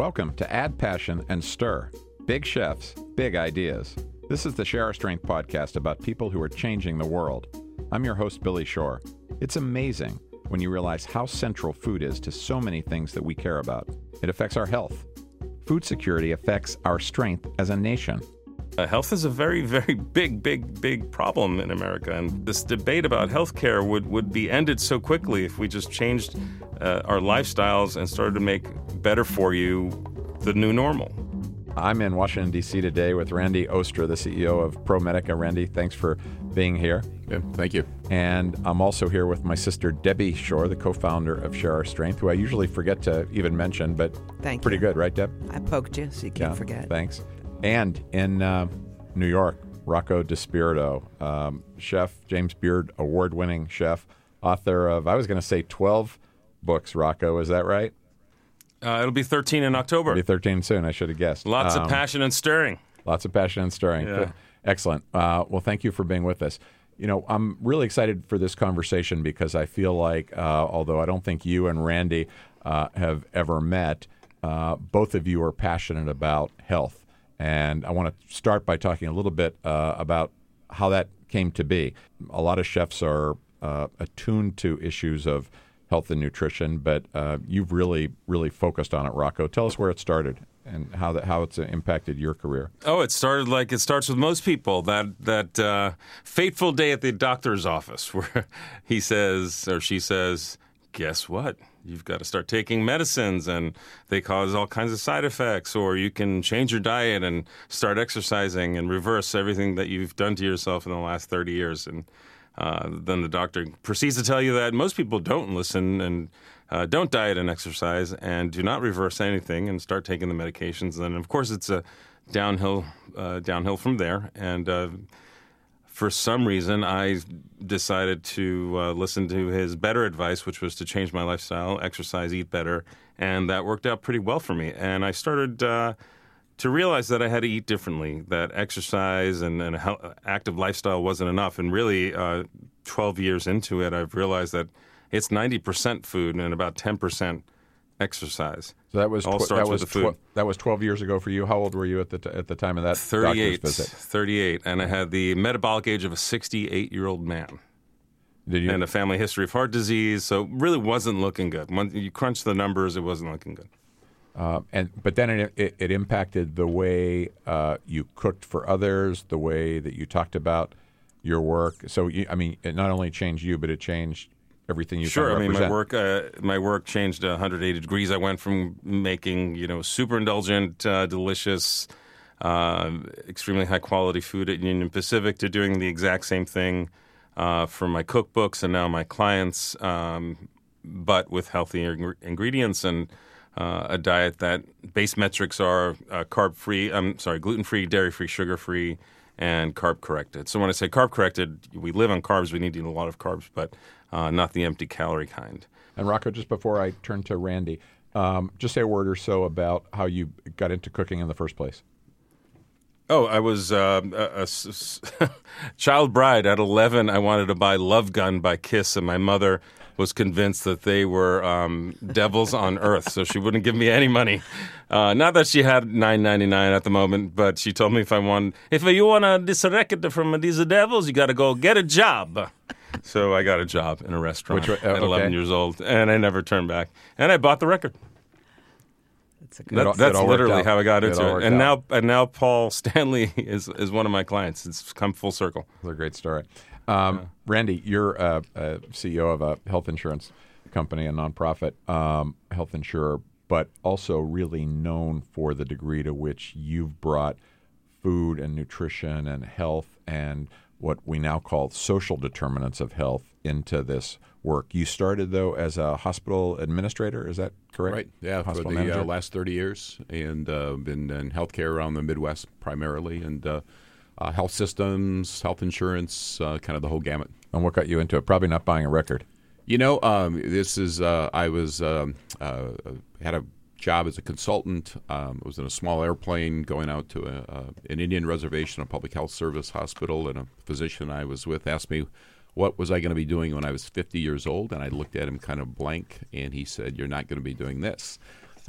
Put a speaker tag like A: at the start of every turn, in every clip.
A: Welcome to Add Passion and Stir. Big chefs, big ideas. This is the Share Our Strength podcast about people who are changing the world. I'm your host, Billy Shore. It's amazing when you realize how central food is to so many things that we care about. It affects our health. Food security affects our strength as a nation.
B: Uh, health is a very, very big, big, big problem in America. And this debate about healthcare would, would be ended so quickly if we just changed uh, our lifestyles and started to make better for you the new normal.
A: I'm in Washington, D.C. today with Randy Oostra, the CEO of ProMedica. Randy, thanks for being here.
C: Yeah, thank you.
A: And I'm also here with my sister Debbie Shore, the co-founder of Share Our Strength, who I usually forget to even mention, but
D: Thank
A: pretty
D: you.
A: good, right, Deb?
D: I poked you, so you can't
A: yeah,
D: forget.
A: Thanks. And in uh, New York, Rocco DiSpirito, um, chef, James Beard award-winning chef, author of I was going to say 12 books. Rocco, is that right?
B: Uh, it'll be 13 in October.
A: Be 13 soon. I should have guessed.
B: Lots
A: Um,
B: of passion and stirring.
A: Lots of passion and stirring.
B: Yeah.
A: Excellent. Uh, well, thank you for being with us. You know, I'm really excited for this conversation because I feel like, uh, although I don't think you and Randy uh, have ever met, uh, both of you are passionate about health. And I want to start by talking a little bit uh, about how that came to be. A lot of chefs are uh, attuned to issues of health and nutrition, but uh, you've really, really focused on it, Rocco. Tell us where it started and how that how it's uh, impacted your career.
B: Oh, it started like it starts with most people. That that uh, fateful day at the doctor's office where he says or she says, "Guess what? You've got to start taking medicines, and they cause all kinds of side effects. Or you can change your diet and start exercising and reverse everything that you've done to yourself in the last thirty years." And uh, then the doctor proceeds to tell you that most people don't listen and uh, don't diet and exercise and do not reverse anything and start taking the medications. And of course, it's a downhill uh, downhill from there. And uh, for some reason, I decided to uh, listen to his better advice, which was to change my lifestyle, exercise, eat better, and that worked out pretty well for me. And I started to realize that I had to eat differently, that exercise and, and a active lifestyle wasn't enough. And really, uh, 12 years into it, I've realized that it's 90% food and about 10% exercise.
A: So that was
B: All
A: tw-
B: starts
A: that was
B: with the food.
A: tw- that was 12 years ago for you. How old were you at the t- at the time of that
B: 38,
A: doctor's visit?
B: 38, and I had the metabolic age of a 68 year old man.
A: Did you?
B: and a family history of heart disease. So really wasn't looking good. When you crunch the numbers, it wasn't looking good.
A: Uh, and but then it, it, it impacted the way uh, you cooked for others, the way that you talked about your work. So you, I mean, it not only changed you, but it changed everything you
B: Sure, I mean my work uh, my work changed 180 degrees. I went from making you know super indulgent, uh, delicious, uh, extremely high quality food at Union Pacific to doing the exact same thing uh, for my cookbooks and now my clients, um, but with healthier ing- ingredients and. Uh, a diet that base metrics are uh, carb free, I'm sorry, gluten free, dairy free, sugar free, and carb corrected. So when I say carb corrected, we live on carbs. We need to eat a lot of carbs, but uh, not the empty calorie kind.
A: And Rocco, just before I turn to Randy, um, just say a word or so about how you got into cooking in the first place.
B: Oh, I was uh, a, a s- s- child bride at 11. I wanted to buy Love Gun by Kiss, and my mother was convinced that they were um, devils on earth, so she wouldn't give me any money. Uh, not that she had 9.99 at the moment, but she told me if I want, if you want to this record from these devils, you got to go get a job. So I got a job in a restaurant
A: Which uh,
B: at 11 years old, and I never turned back. And I bought the record.
D: That's good.
A: That all-
B: that's literally how I got into
A: all
B: it. And
A: out.
B: now, and now Paul Stanley is is one of my clients. It's come full circle.
A: It's a great story. Um, Randy, you're uh, uh, CEO of a health insurance company, a nonprofit um, health insurer, but also really known for the degree to which you've brought food and nutrition and health and what we now call social determinants of health into this work. You started though as a hospital administrator, is that correct?
C: Right. Yeah, for
A: Hospital
C: the
A: manager?
C: uh, last 30 years, and uh, been in healthcare around the Midwest primarily, and uh, uh, health systems, health insurance, uh, kind of the whole gamut.
A: and what got you into it? Probably not buying a record.
C: You know, um, this is uh, I was um, uh, had a job as a consultant. Um, I was in a small airplane going out to a, uh, an Indian reservation, a public health service hospital, and a physician I was with asked me what was I going to be doing when I was 50 years old, and I looked at him kind of blank, and he said, "You're not going to be doing this."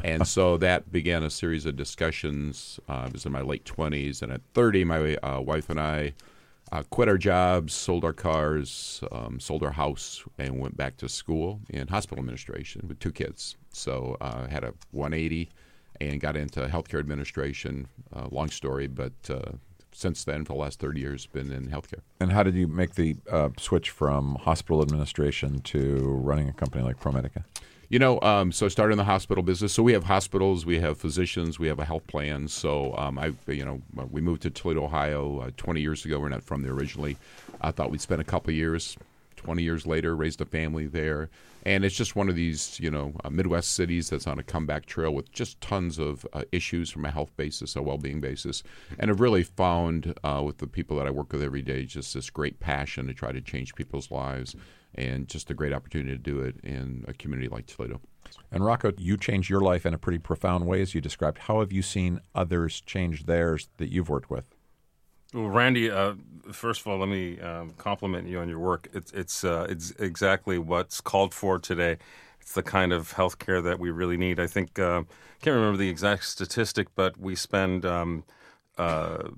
C: And so that began a series of discussions. Uh, I was in my late 20s, and at 30, my uh, wife and I uh, quit our jobs, sold our cars, um, sold our house, and went back to school in hospital administration with two kids. So uh, had a 180 and got into healthcare administration. Uh, long story, but uh, since then, for the last 30 years, been in healthcare.
A: And how did you make the switch from hospital administration to running a company like ProMedica?
C: You know, um, so I started in the hospital business. So we have hospitals, we have physicians, we have a health plan. So um, I, you know, we moved to Toledo, Ohio, uh, 20 years ago. We're not from there originally. I thought we'd spend a couple years. 20 years later, raised a family there, and it's just one of these, you know, uh, Midwest cities that's on a comeback trail with just tons of uh, issues from a health basis, a well-being basis, and I've really found uh, with the people that I work with every day just this great passion to try to change people's lives and just a great opportunity to do it in a community like Toledo.
A: And Rocco, you changed your life in a pretty profound way, as you described. How have you seen others change theirs that you've worked with?
B: Well, Randy, uh, first of all, let me um, compliment you on your work. It's it's uh, it's exactly what's called for today. It's the kind of healthcare that we really need. I think uh, can't remember the exact statistic, but we spend um, uh,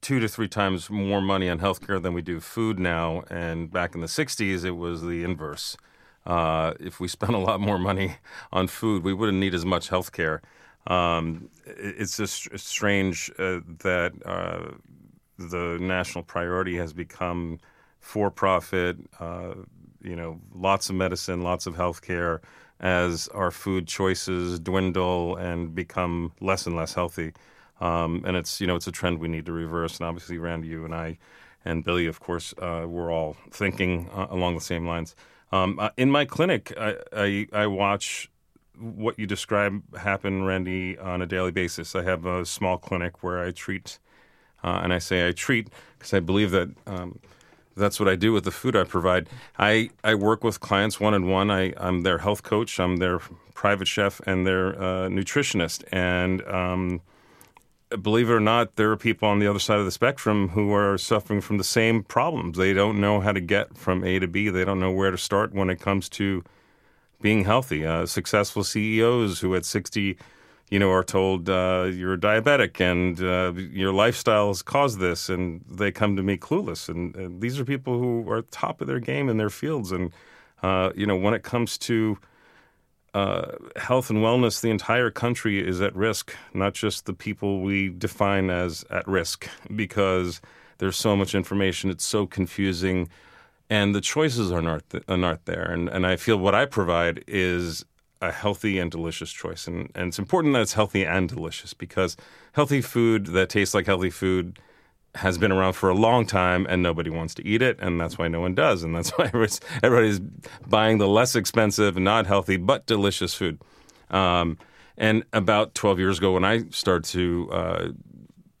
B: two to three times more money on healthcare than we do food now. And back in the '60s, it was the inverse. Uh, if we spent a lot more money on food, we wouldn't need as much healthcare. Um, it's just strange uh, that uh, the national priority has become for profit, uh, you know, lots of medicine, lots of healthcare, as our food choices dwindle and become less and less healthy. Um, and it's you know it's a trend we need to reverse. And obviously, Randy, you and I, and Billy, of course, uh, we're all thinking uh, along the same lines. Um, uh, in my clinic, I, I, I watch what you describe happen, Randy, on a daily basis. I have a small clinic where I treat uh, and I say I treat because I believe that um, that's what I do with the food I provide. I, I work with clients one on one. I'm their health coach, I'm their private chef, and their uh, nutritionist. And um, believe it or not, there are people on the other side of the spectrum who are suffering from the same problems. They don't know how to get from A to B, they don't know where to start when it comes to being healthy. Uh, successful CEOs who at 60 you know, are told uh, you're diabetic and uh, your lifestyle has caused this, and they come to me clueless. And, and, these are people who are top of their game in their fields. And uh, you know, when it comes to uh, health and wellness, the entire country is at risk, not just the people we define as at risk, because there's so much information. It's so confusing. And the choices are not, are not there. And, and I feel what I provide is a healthy and delicious choice. And, and it's important that it's healthy and delicious because healthy food that tastes like healthy food has been around for a long time and nobody wants to eat it. And that's why no one does. And that's why everybody's, everybody's buying the less expensive, not healthy, but delicious food. Um, and about 12 years ago, when I started to uh,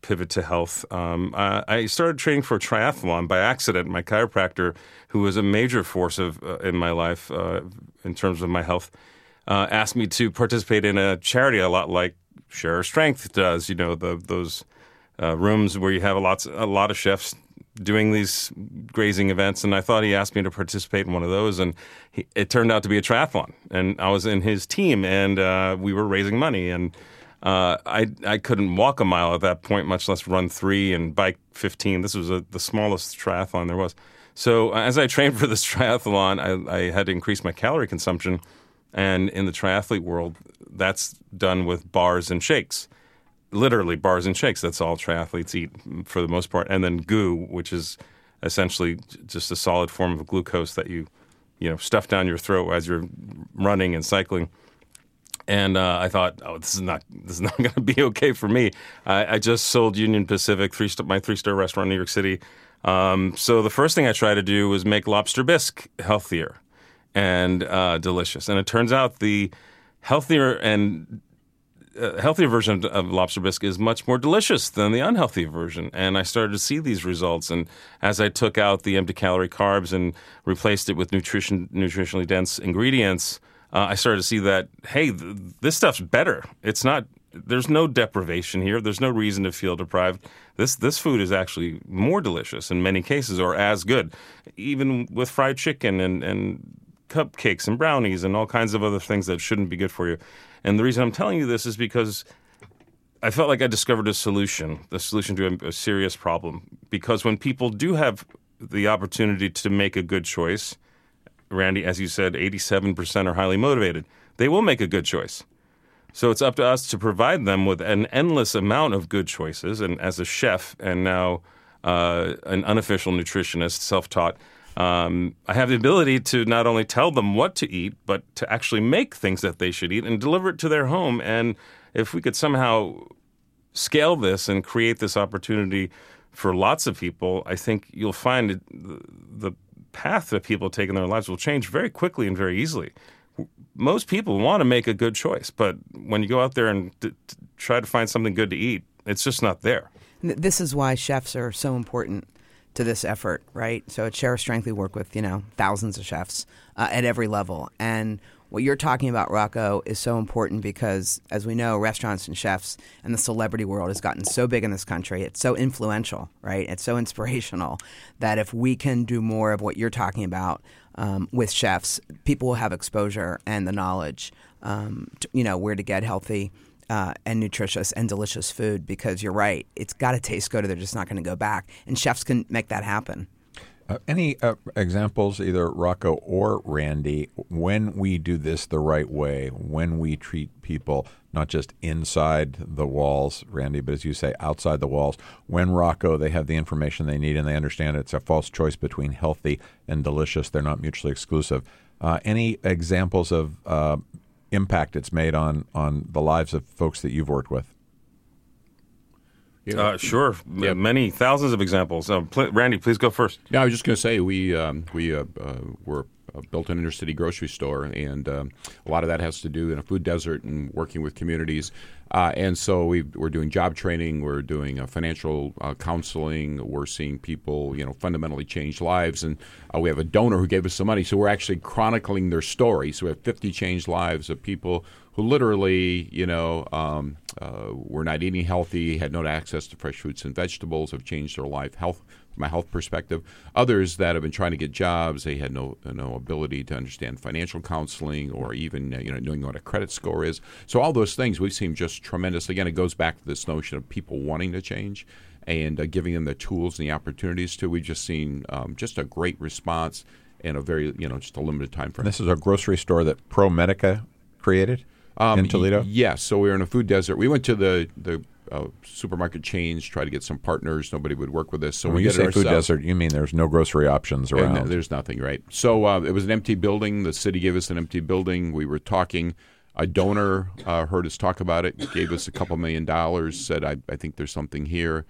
B: pivot to health, um, I, I, started training for triathlon by accident. My chiropractor, who was a major force of, uh, in my life uh, in terms of my health, uh, asked me to participate in a charity a lot like Share Strength does. You know, the, those uh, rooms where you have a lot, a lot of chefs doing these grazing events, and I thought he asked me to participate in one of those, and he, it turned out to be a triathlon, and I was in his team, and uh, we were raising money, and uh, I I couldn't walk a mile at that point, much less run three and bike fifteen. This was a, the smallest triathlon there was. So as I trained for this triathlon, I, I had to increase my calorie consumption and in the triathlete world, that's done with bars and shakes. Literally, bars and shakes. That's all triathletes eat for the most part. And then goo, which is essentially just a solid form of glucose that you, you know, stuff down your throat as you're running and cycling. And uh, I thought, oh, this is not this is not going to be okay for me. I, I just sold Union Pacific, three my three star restaurant in New York City. Um, so the first thing I tried to do was make lobster bisque healthier and uh, delicious. And it turns out the healthier and uh, healthier version of, lobster bisque is much more delicious than the unhealthy version. And I started to see these results. And as I took out the empty calorie carbs and replaced it with nutrition, nutritionally dense ingredients, uh, I started to see that hey, th- this stuff's better. It's not. There's no deprivation here. There's no reason to feel deprived. This this food is actually more delicious in many cases, or as good, even with fried chicken and and cupcakes and brownies and all kinds of other things that shouldn't be good for you. And the reason I'm telling you this is because I felt like I discovered a solution, the solution to a, a serious problem. Because when people do have the opportunity to make a good choice, Randy, as you said, 87% are highly motivated. They will make a good choice. So it's up to us to provide them with an endless amount of good choices. And as a chef and now uh, an unofficial nutritionist, self taught, um, I have the ability to not only tell them what to eat, but to actually make things that they should eat and deliver it to their home. And if we could somehow scale this and create this opportunity for lots of people, I think you'll find it, the path that people take in their lives will change very quickly and very easily. Most people want to make a good choice, but when you go out there and d- try to find something good to eat, it's just not there.
D: This is why chefs are so important to this effort, right? So at Share Strength, we work with you know thousands of chefs uh, at every level, and what you're talking about, Rocco, is so important because, as we know, restaurants and chefs and the celebrity world has gotten so big in this country. It's so influential, right? It's so inspirational that if we can do more of what you're talking about um, with chefs, people will have exposure and the knowledge, um, to, you know, where to get healthy. Uh, and nutritious and delicious food because you're right. It's got to taste good or they're just not going to go back. And chefs can make that happen.
A: Uh, any uh, examples, either Rocco or Randy, when we do this the right way, when we treat people not just inside the walls, Randy, but as you say, outside the walls, when Rocco, they have the information they need and they understand it's a false choice between healthy and delicious, they're not mutually exclusive. Uh, any examples of uh, impact it's made on, on the lives of folks that you've worked with?
B: Uh, sure, yeah. many thousands of examples. Uh, pl- Randy, please go first.
C: Yeah, I was just going to say we um, we uh, uh were built an inner city grocery store, and um, a lot of that has to do in a food desert and working with communities. Uh, and so we are doing job training, we're doing uh, financial uh, counseling, we're seeing people, you know, fundamentally change lives, and uh, we have a donor who gave us some money, so we're actually chronicling their story. So we have 50 changed lives of people who literally, you know, um, uh, were not eating healthy, had no access to fresh fruits and vegetables, have changed their life health from a health perspective. Others that have been trying to get jobs, they had no no ability to understand financial counseling or even you know knowing what a credit score is. So all those things we've seen just tremendous. Again, it goes back to this notion of people wanting to change and uh, giving them the tools and the opportunities to. We've just seen um, just a great response in a very you know just a limited time frame.
A: This is a grocery store that ProMedica created. Um, in Toledo?
C: yes. So we were in a food desert. We went to the the uh, supermarket chains, try to get some partners. Nobody would work with us. So
A: when
C: we
A: you say food desert, you mean there's no grocery options around?
C: And there's nothing, right? So uh, it was an empty building. The city gave us an empty building. We were talking. A donor uh, heard us talk about it, gave us a couple million dollars, said, I, I think there's something here.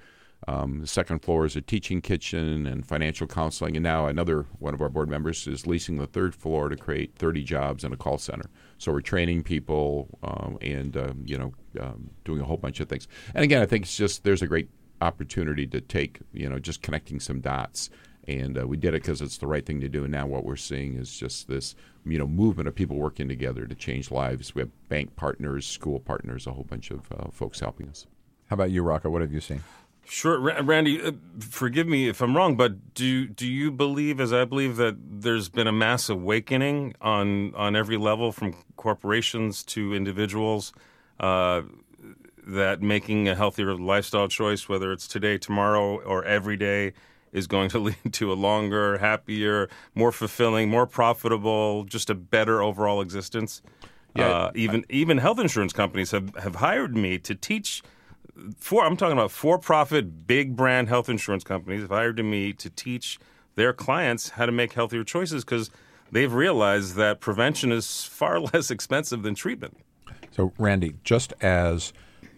C: Um, the second floor is a teaching kitchen and financial counseling. And now another one of our board members is leasing the third floor to create 30 jobs in a call center. So we're training people um, and um, you know um, doing a whole bunch of things. And again, I think it's just there's a great opportunity to take you know just connecting some dots. And uh, we did it because it's the right thing to do. And now what we're seeing is just this, you know, movement of people working together to change lives. We have bank partners, school partners, a whole bunch of uh, folks helping us.
A: How about you, Rocco? What have you seen?
B: Sure, Randy. Uh, forgive me if I'm wrong, but do do you believe, as I believe, that there's been a mass awakening on on every level, from corporations to individuals, uh, that making a healthier lifestyle choice, whether it's today, tomorrow, or every day, is going to lead to a longer, happier, more fulfilling, more profitable, just a better overall existence. Yeah, uh, even I, even health insurance companies have, have hired me to teach for I'm talking about for-profit big brand health insurance companies have hired me to teach their clients how to make healthier choices because they've realized that prevention is far less expensive than treatment.
A: So, Randy, just as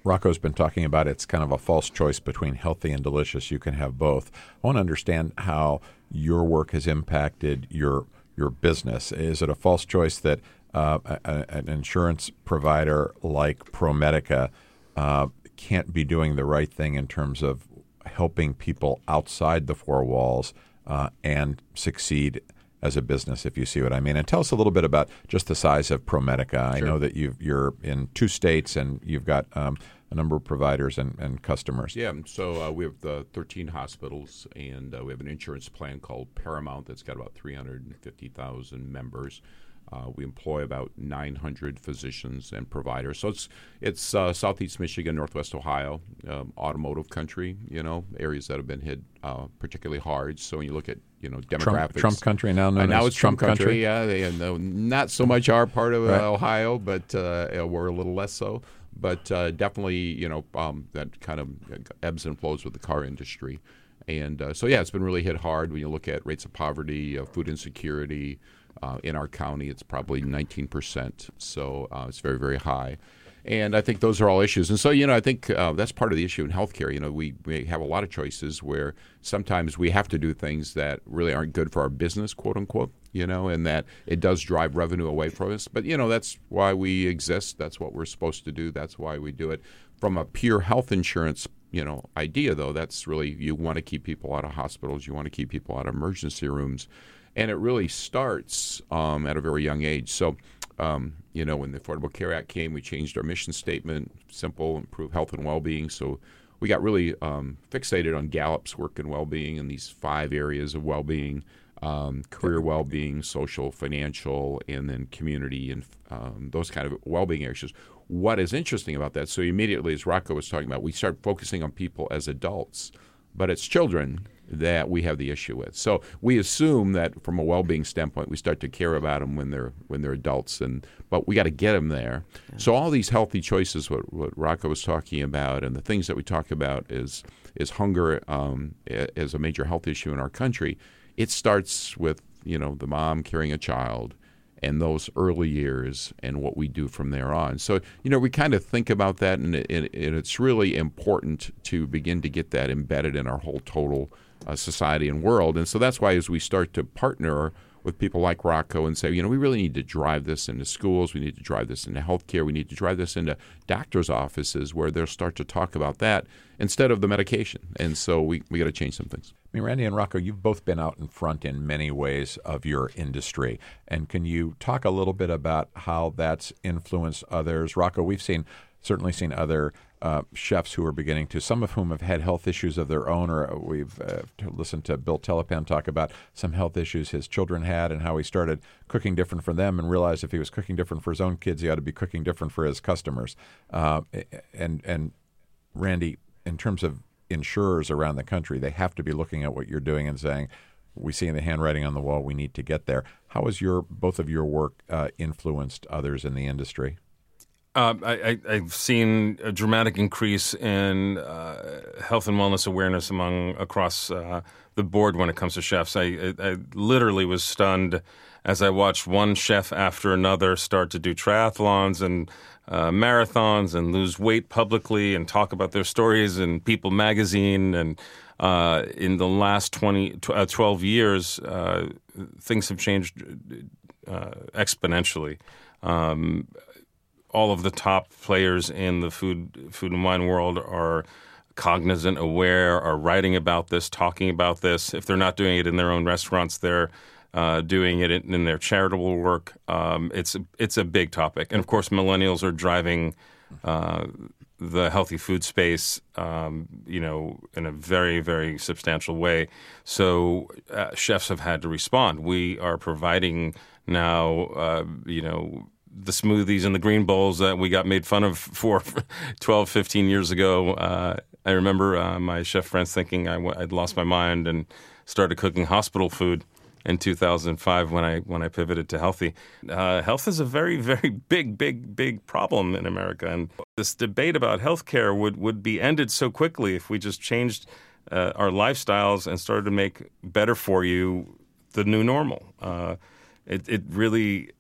A: Rocco's been talking about, it's kind of a false choice between healthy and delicious. You can have both. I want to understand how your work has impacted your your business. Is it a false choice that uh, a, an insurance provider like ProMedica uh, can't be doing the right thing in terms of helping people outside the four walls uh, and succeed as a business, if you see what I mean. And tell us a little bit about just the size of ProMedica. Sure. I know that you are in two states and you've got um, a number of providers and, and customers.
C: Yeah, so uh, we have the 13 hospitals, and uh, we have an insurance plan called Paramount that's got about 350,000 members. Uh, we employ about 900 physicians and providers. So it's it's uh, Southeast Michigan, Northwest Ohio, um, automotive country. You know, areas that have been hit uh, particularly hard. So when you look at you know demographics,
A: Trump, Trump country now known
C: now it's Trump, country.
A: country.
C: Yeah, they, uh, not so much our part of uh,
A: Right.
C: Ohio, but uh, we're a little less so. But uh, definitely, you know, um, that kind of ebbs and flows with the car industry. And uh, so, yeah, it's been really hit hard when you look at rates of poverty, uh, food insecurity. Uh, in our county, it's probably 19%. So uh, it's very, very high. And I think those are all issues. And so, you know, I think uh, that's part of the issue in healthcare. You know, we, we have a lot of choices where sometimes we have to do things that really aren't good for our business, quote unquote, you know, and that it does drive revenue away from us. But, you know, that's why we exist. That's what we're supposed to do. That's why we do it. From a pure health insurance, you know, idea, though, that's really you want to keep people out of hospitals, you want to keep people out of emergency rooms. And it really starts um, at a very young age. So, um, you know, when the Affordable Care Act came, we changed our mission statement simple, improve health and well being. So we got really um, fixated on Gallup's work and well being in these five areas of well being um, career well being, social, financial, and then community and um, those kind of well being issues. What is interesting about that? So, immediately, as Rocco was talking about, we start focusing on people as adults, but it's children that we have the issue with. So we assume that from a well-being standpoint, we start to care about them when they're when they're adults, and but we got to get them there. So all these healthy choices, what what Rocco was talking about, and the things that we talk about is is hunger um, as a major health issue in our country. It starts with you know the mom carrying a child and those early years and what we do from there on. So, you know, we kind of think about that, and, it, and it's really important to begin to get that embedded in our whole total uh, society and world. And so that's why, as we start to partner with people like Rocco and say, you know, we really need to drive this into schools, we need to drive this into healthcare, we need to drive this into doctors' offices where they'll start to talk about that instead of the medication. And so we, we got to change some things.
A: I mean, Randy and Rocco, you've both been out in front in many ways of your industry. And can you talk a little bit about how that's influenced others? Rocco, we've seen certainly seen other uh, chefs who are beginning to, some of whom have had health issues of their own, or we've uh, listened to Bill Telepan talk about some health issues his children had and how he started cooking different for them and realized if he was cooking different for his own kids, he ought to be cooking different for his customers. Uh, and and Randy, in terms of insurers around the country, they have to be looking at what you're doing and saying, "We see in the handwriting on the wall. We need to get there." How has your both of your work uh, influenced others in the industry?
B: Uh, I, I've seen a dramatic increase in uh, health and wellness awareness among across uh, the board when it comes to chefs. I, I, I literally was stunned as I watched one chef after another start to do triathlons and uh, marathons and lose weight publicly and talk about their stories in People magazine. And uh, in the last 20, tw- uh, 12 years, uh, things have changed exponentially. Um, all of the top players in the food food and wine world are cognizant, aware, are writing about this, talking about this. If they're not doing it in their own restaurants, they're uh, doing it in, in their charitable work. Um, it's it's a big topic, and of course, millennials are driving. Uh, the healthy food space, um, you know, in a very, very substantial way. So uh, chefs have had to respond. We are providing now, uh, you know, the smoothies and the green bowls that we got made fun of for 12, 15 years ago. Uh, I remember uh, my chef friends thinking I w- I'd lost my mind and started cooking hospital food in 2005 when I when I pivoted to healthy. Uh, health is a very very big big big problem in America, and this debate about healthcare would would be ended so quickly if we just changed uh, our lifestyles and started to make better for you the new normal. Uh, it it really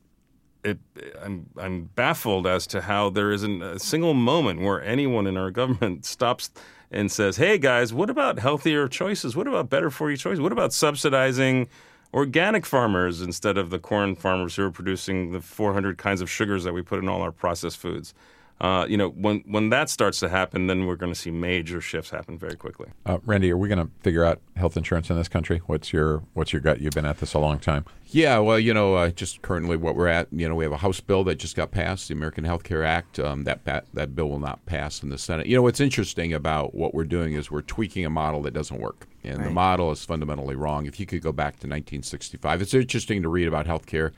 B: it, I'm I'm baffled as to how there isn't a single moment where anyone in our government stops and says, "Hey guys, what about healthier choices? What about better for you choices? What about subsidizing organic farmers instead of the corn farmers who are producing the 400 kinds of sugars that we put in all our processed foods?" Uh, you know, when when that starts to happen, then we're going to see major shifts happen very quickly.
A: Uh, Randy, are we going to figure out health insurance in this country? What's your what's your gut? You've been at this a long time.
C: Yeah, well, you know, uh, just currently what we're at, you know, we have a House bill that just got passed, the American Health Care Act. Um, that ba- that bill will not pass in the Senate. You know, what's interesting about what we're doing is we're tweaking a model that doesn't work, and the model is fundamentally wrong. If you could go back to 1965, it's interesting to read about health care.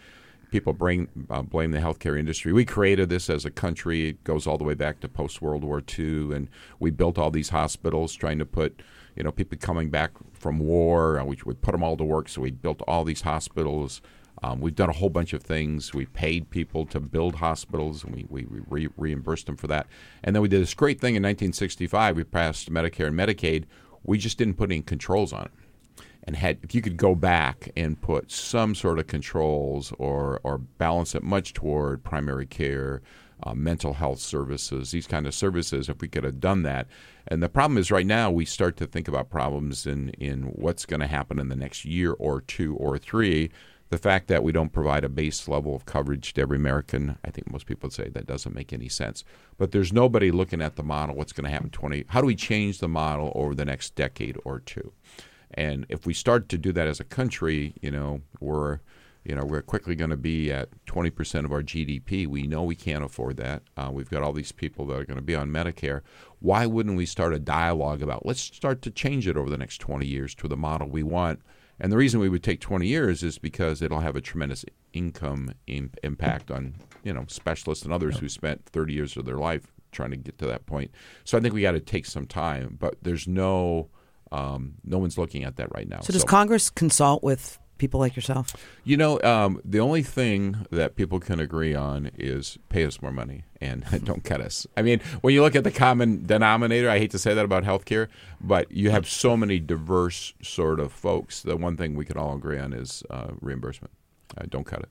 C: People blame uh, blame the healthcare industry. We created this as a country. It goes all the way back to post World War II, and we built all these hospitals trying to put you know people coming back from war. Uh, we we put them all to work, so we built all these hospitals. Um, we've done a whole bunch of things. We paid people to build hospitals, and we, we, we re- reimbursed them for that. And then we did this great thing in 1965. We passed Medicare and Medicaid. We just didn't put any controls on it and had if you could go back and put some sort of controls or or balance it much toward primary care, uh, mental health services, these kind of services, if we could have done that. And the problem is right now we start to think about problems in in what's going to happen in the next year or two or three. The fact that we don't provide a base level of coverage to every American, I think most people would say that doesn't make any sense. But there's nobody looking at the model. What's going to happen 20? How do we change the model over the next decade or two? And if we start to do that as a country, you know, we're you know we're quickly going to be at 20% of our GDP. We know we can't afford that. Uh, we've got all these people that are going to be on Medicare. Why wouldn't we start a dialogue about let's start to change it over the next 20 years to the model we want? And the reason we would take 20 years is because it'll have a tremendous income in, impact on you know specialists and others who spent 30 years of their life trying to get to that point. So I think we got to take some time, but there's no um, no one's looking at that right now.
D: So does Congress consult with people like yourself?
C: You know, um, the only thing that people can agree on is pay us more money and don't cut us. I mean, when you look at the common denominator, I hate to say that about healthcare, but you have so many diverse sort of folks. The one thing we can all agree on is uh, reimbursement. Uh, don't cut it.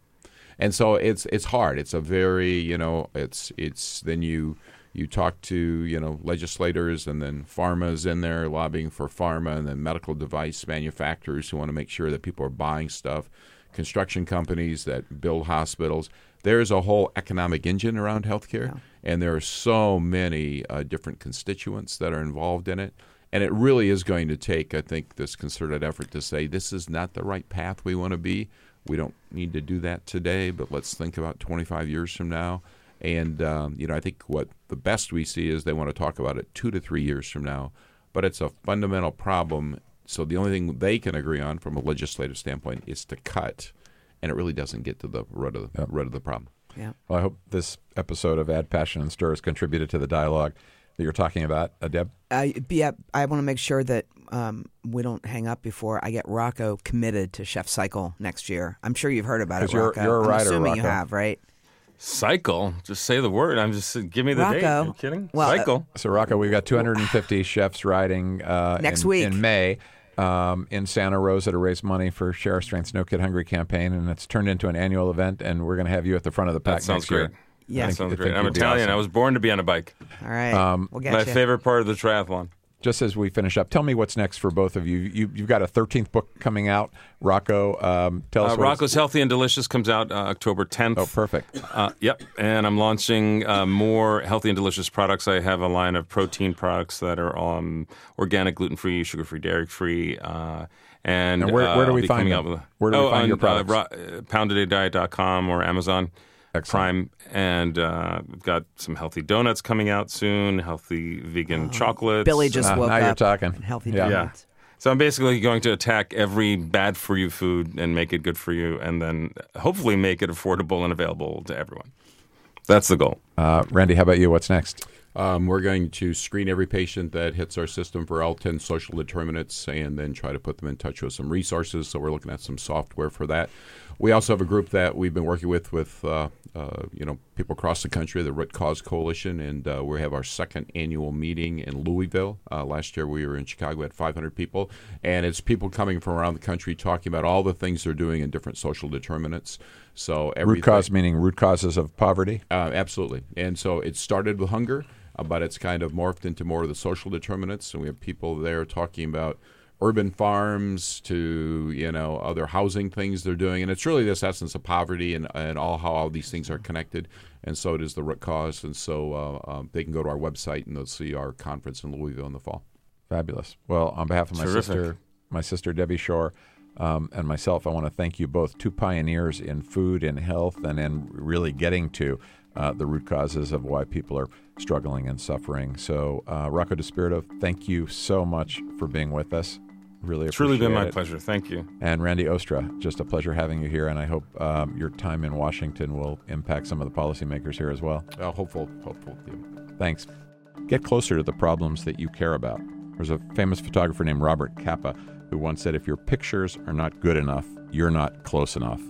C: And so it's it's hard. It's a very you know it's it's then you you talk to you know legislators and then pharma's in there lobbying for pharma and then medical device manufacturers who want to make sure that people are buying stuff construction companies that build hospitals. There's a whole economic engine around healthcare yeah. and there are so many uh, different constituents that are involved in it. And it really is going to take i think this concerted effort to say this is not the right path we want to be. We don't need to do that today but let's think about 25 years from now and um, you know, I think what the best we see is they want to talk about it two to three years from now. But it's a fundamental problem. So the only thing they can agree on from a legislative standpoint is to cut, and it really doesn't get to the root of the yep. root of the problem.
A: Yeah. Well, I hope this episode of Add Passion and Stir has contributed to the dialogue that you're talking about, uh, Deb.
D: Uh, yeah, I want to make sure that um, we don't hang up before I get Rocco committed to Chef Cycle next year. I'm sure you've heard about it,
A: you're,
D: Rocco.
A: You're a writer,
D: I'm assuming
A: Rocco.
D: you have, right?
B: Cycle. Just say the word. I'm just give me the
D: Rocco.
B: date. Are you kidding?
D: Well, uh,
B: Cycle.
A: So Rocco, we've got 250 chefs riding uh,
D: Next
A: in,
D: week.
A: in May um, in Santa Rosa to raise money for Share Our Strength's No Kid Hungry campaign, and it's turned into an annual event. And we're going to have you at the front of the pack
B: That sounds
A: next
B: great.
A: year.
D: Yes.
B: that sounds great. I'm Italian.
A: awesome.
B: I was born to be on a bike.
D: All right.
A: Um,
D: we'll get
B: My
D: you.
B: favorite part of the triathlon.
A: Just as we finish up, tell me what's next for both of you. you you've got a 13th book coming out, Rocco. Um, tell us.
B: Uh, Rocco's Healthy and Delicious comes out uh, October 10th.
A: Oh, perfect.
B: Uh, yep, and I'm launching uh, more healthy and delicious products. I have a line of protein products that are um, organic, gluten free, sugar free, dairy free. Uh, and,
A: where-
B: uh,
A: where do we find them?
B: out with
A: Where do we
B: oh,
A: find
B: on,
A: your products?
B: Uh, ro- uh, PoundADayDiet.com or Amazon
A: Excellent.
B: Prime, and uh, we've got some healthy donuts coming out soon. Healthy vegan chocolates.
D: Billy just
A: Ah,
D: woke
A: now you're talking.
D: Healthy
A: Yeah.
B: yeah.
D: donuts.
B: So I'm basically going to attack every bad for you food and make it good for you, and then hopefully make it affordable and available to everyone. That's the goal.
A: Uh, Randy, how about you? What's next?
C: Um, we're going to screen every patient that hits our system for all 10 social determinants and then try to put them in touch with some resources. So we're looking at some software for that. We also have a group that we've been working with with uh, uh, you know people across the country, the Root Cause Coalition, and uh, we have our second annual meeting in Louisville. Uh, last year we were in Chicago at 500 people, and it's people coming from around the country talking about all the things they're doing in different social determinants. So
A: Root cause meaning root causes of poverty.
C: uh, absolutely. And so it started with hunger, uh, but it's kind of morphed into more of the social determinants. And we have people there talking about urban farms to you know other housing things they're doing, and it's really this essence of poverty and and all how all these things are connected. And so it is the root cause. And so uh, um, they can go to our website and they'll see our conference in Louisville in the fall.
A: Fabulous. Well, on behalf of my
B: Terrific.
A: sister, my sister Debbie Shore, um, and myself, I want to thank you both, two pioneers in food and health, and in really getting to uh, the root causes of why people are struggling and suffering. So, uh, Rocco DiSpirito, thank you so much for being with us. Really
B: It's really been my
A: it.
B: pleasure. Thank you.
A: And Randy Oostra, just a pleasure having you here. And I hope um, your time in Washington will impact some of the policymakers here as well.
C: Uh, hopeful, hopeful. Yeah.
A: Thanks. Get closer to the problems that you care about. There's a famous photographer named Robert Capa who once said, If your pictures are not good enough, you're not close enough.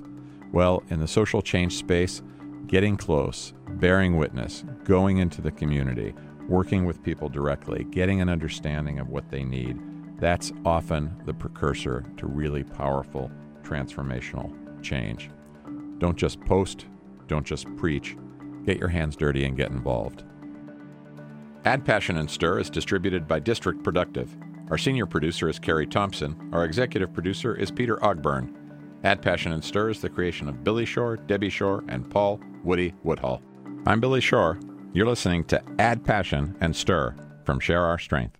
A: Well, in the social change space, getting close, bearing witness, going into the community, working with people directly, getting an understanding of what they need, that's often the precursor to really powerful transformational change. Don't just post, don't just preach, get your hands dirty and get involved. Add Passion and Stir is distributed by District Productive. Our senior producer is Carrie Thompson. Our executive producer is Peter Ogburn. Add Passion and Stir is the creation of Billy Shore, Debbie Shore, and Paul Woody Woodhull. I'm Billy Shore. You're listening to Add Passion and Stir from Share Our Strength.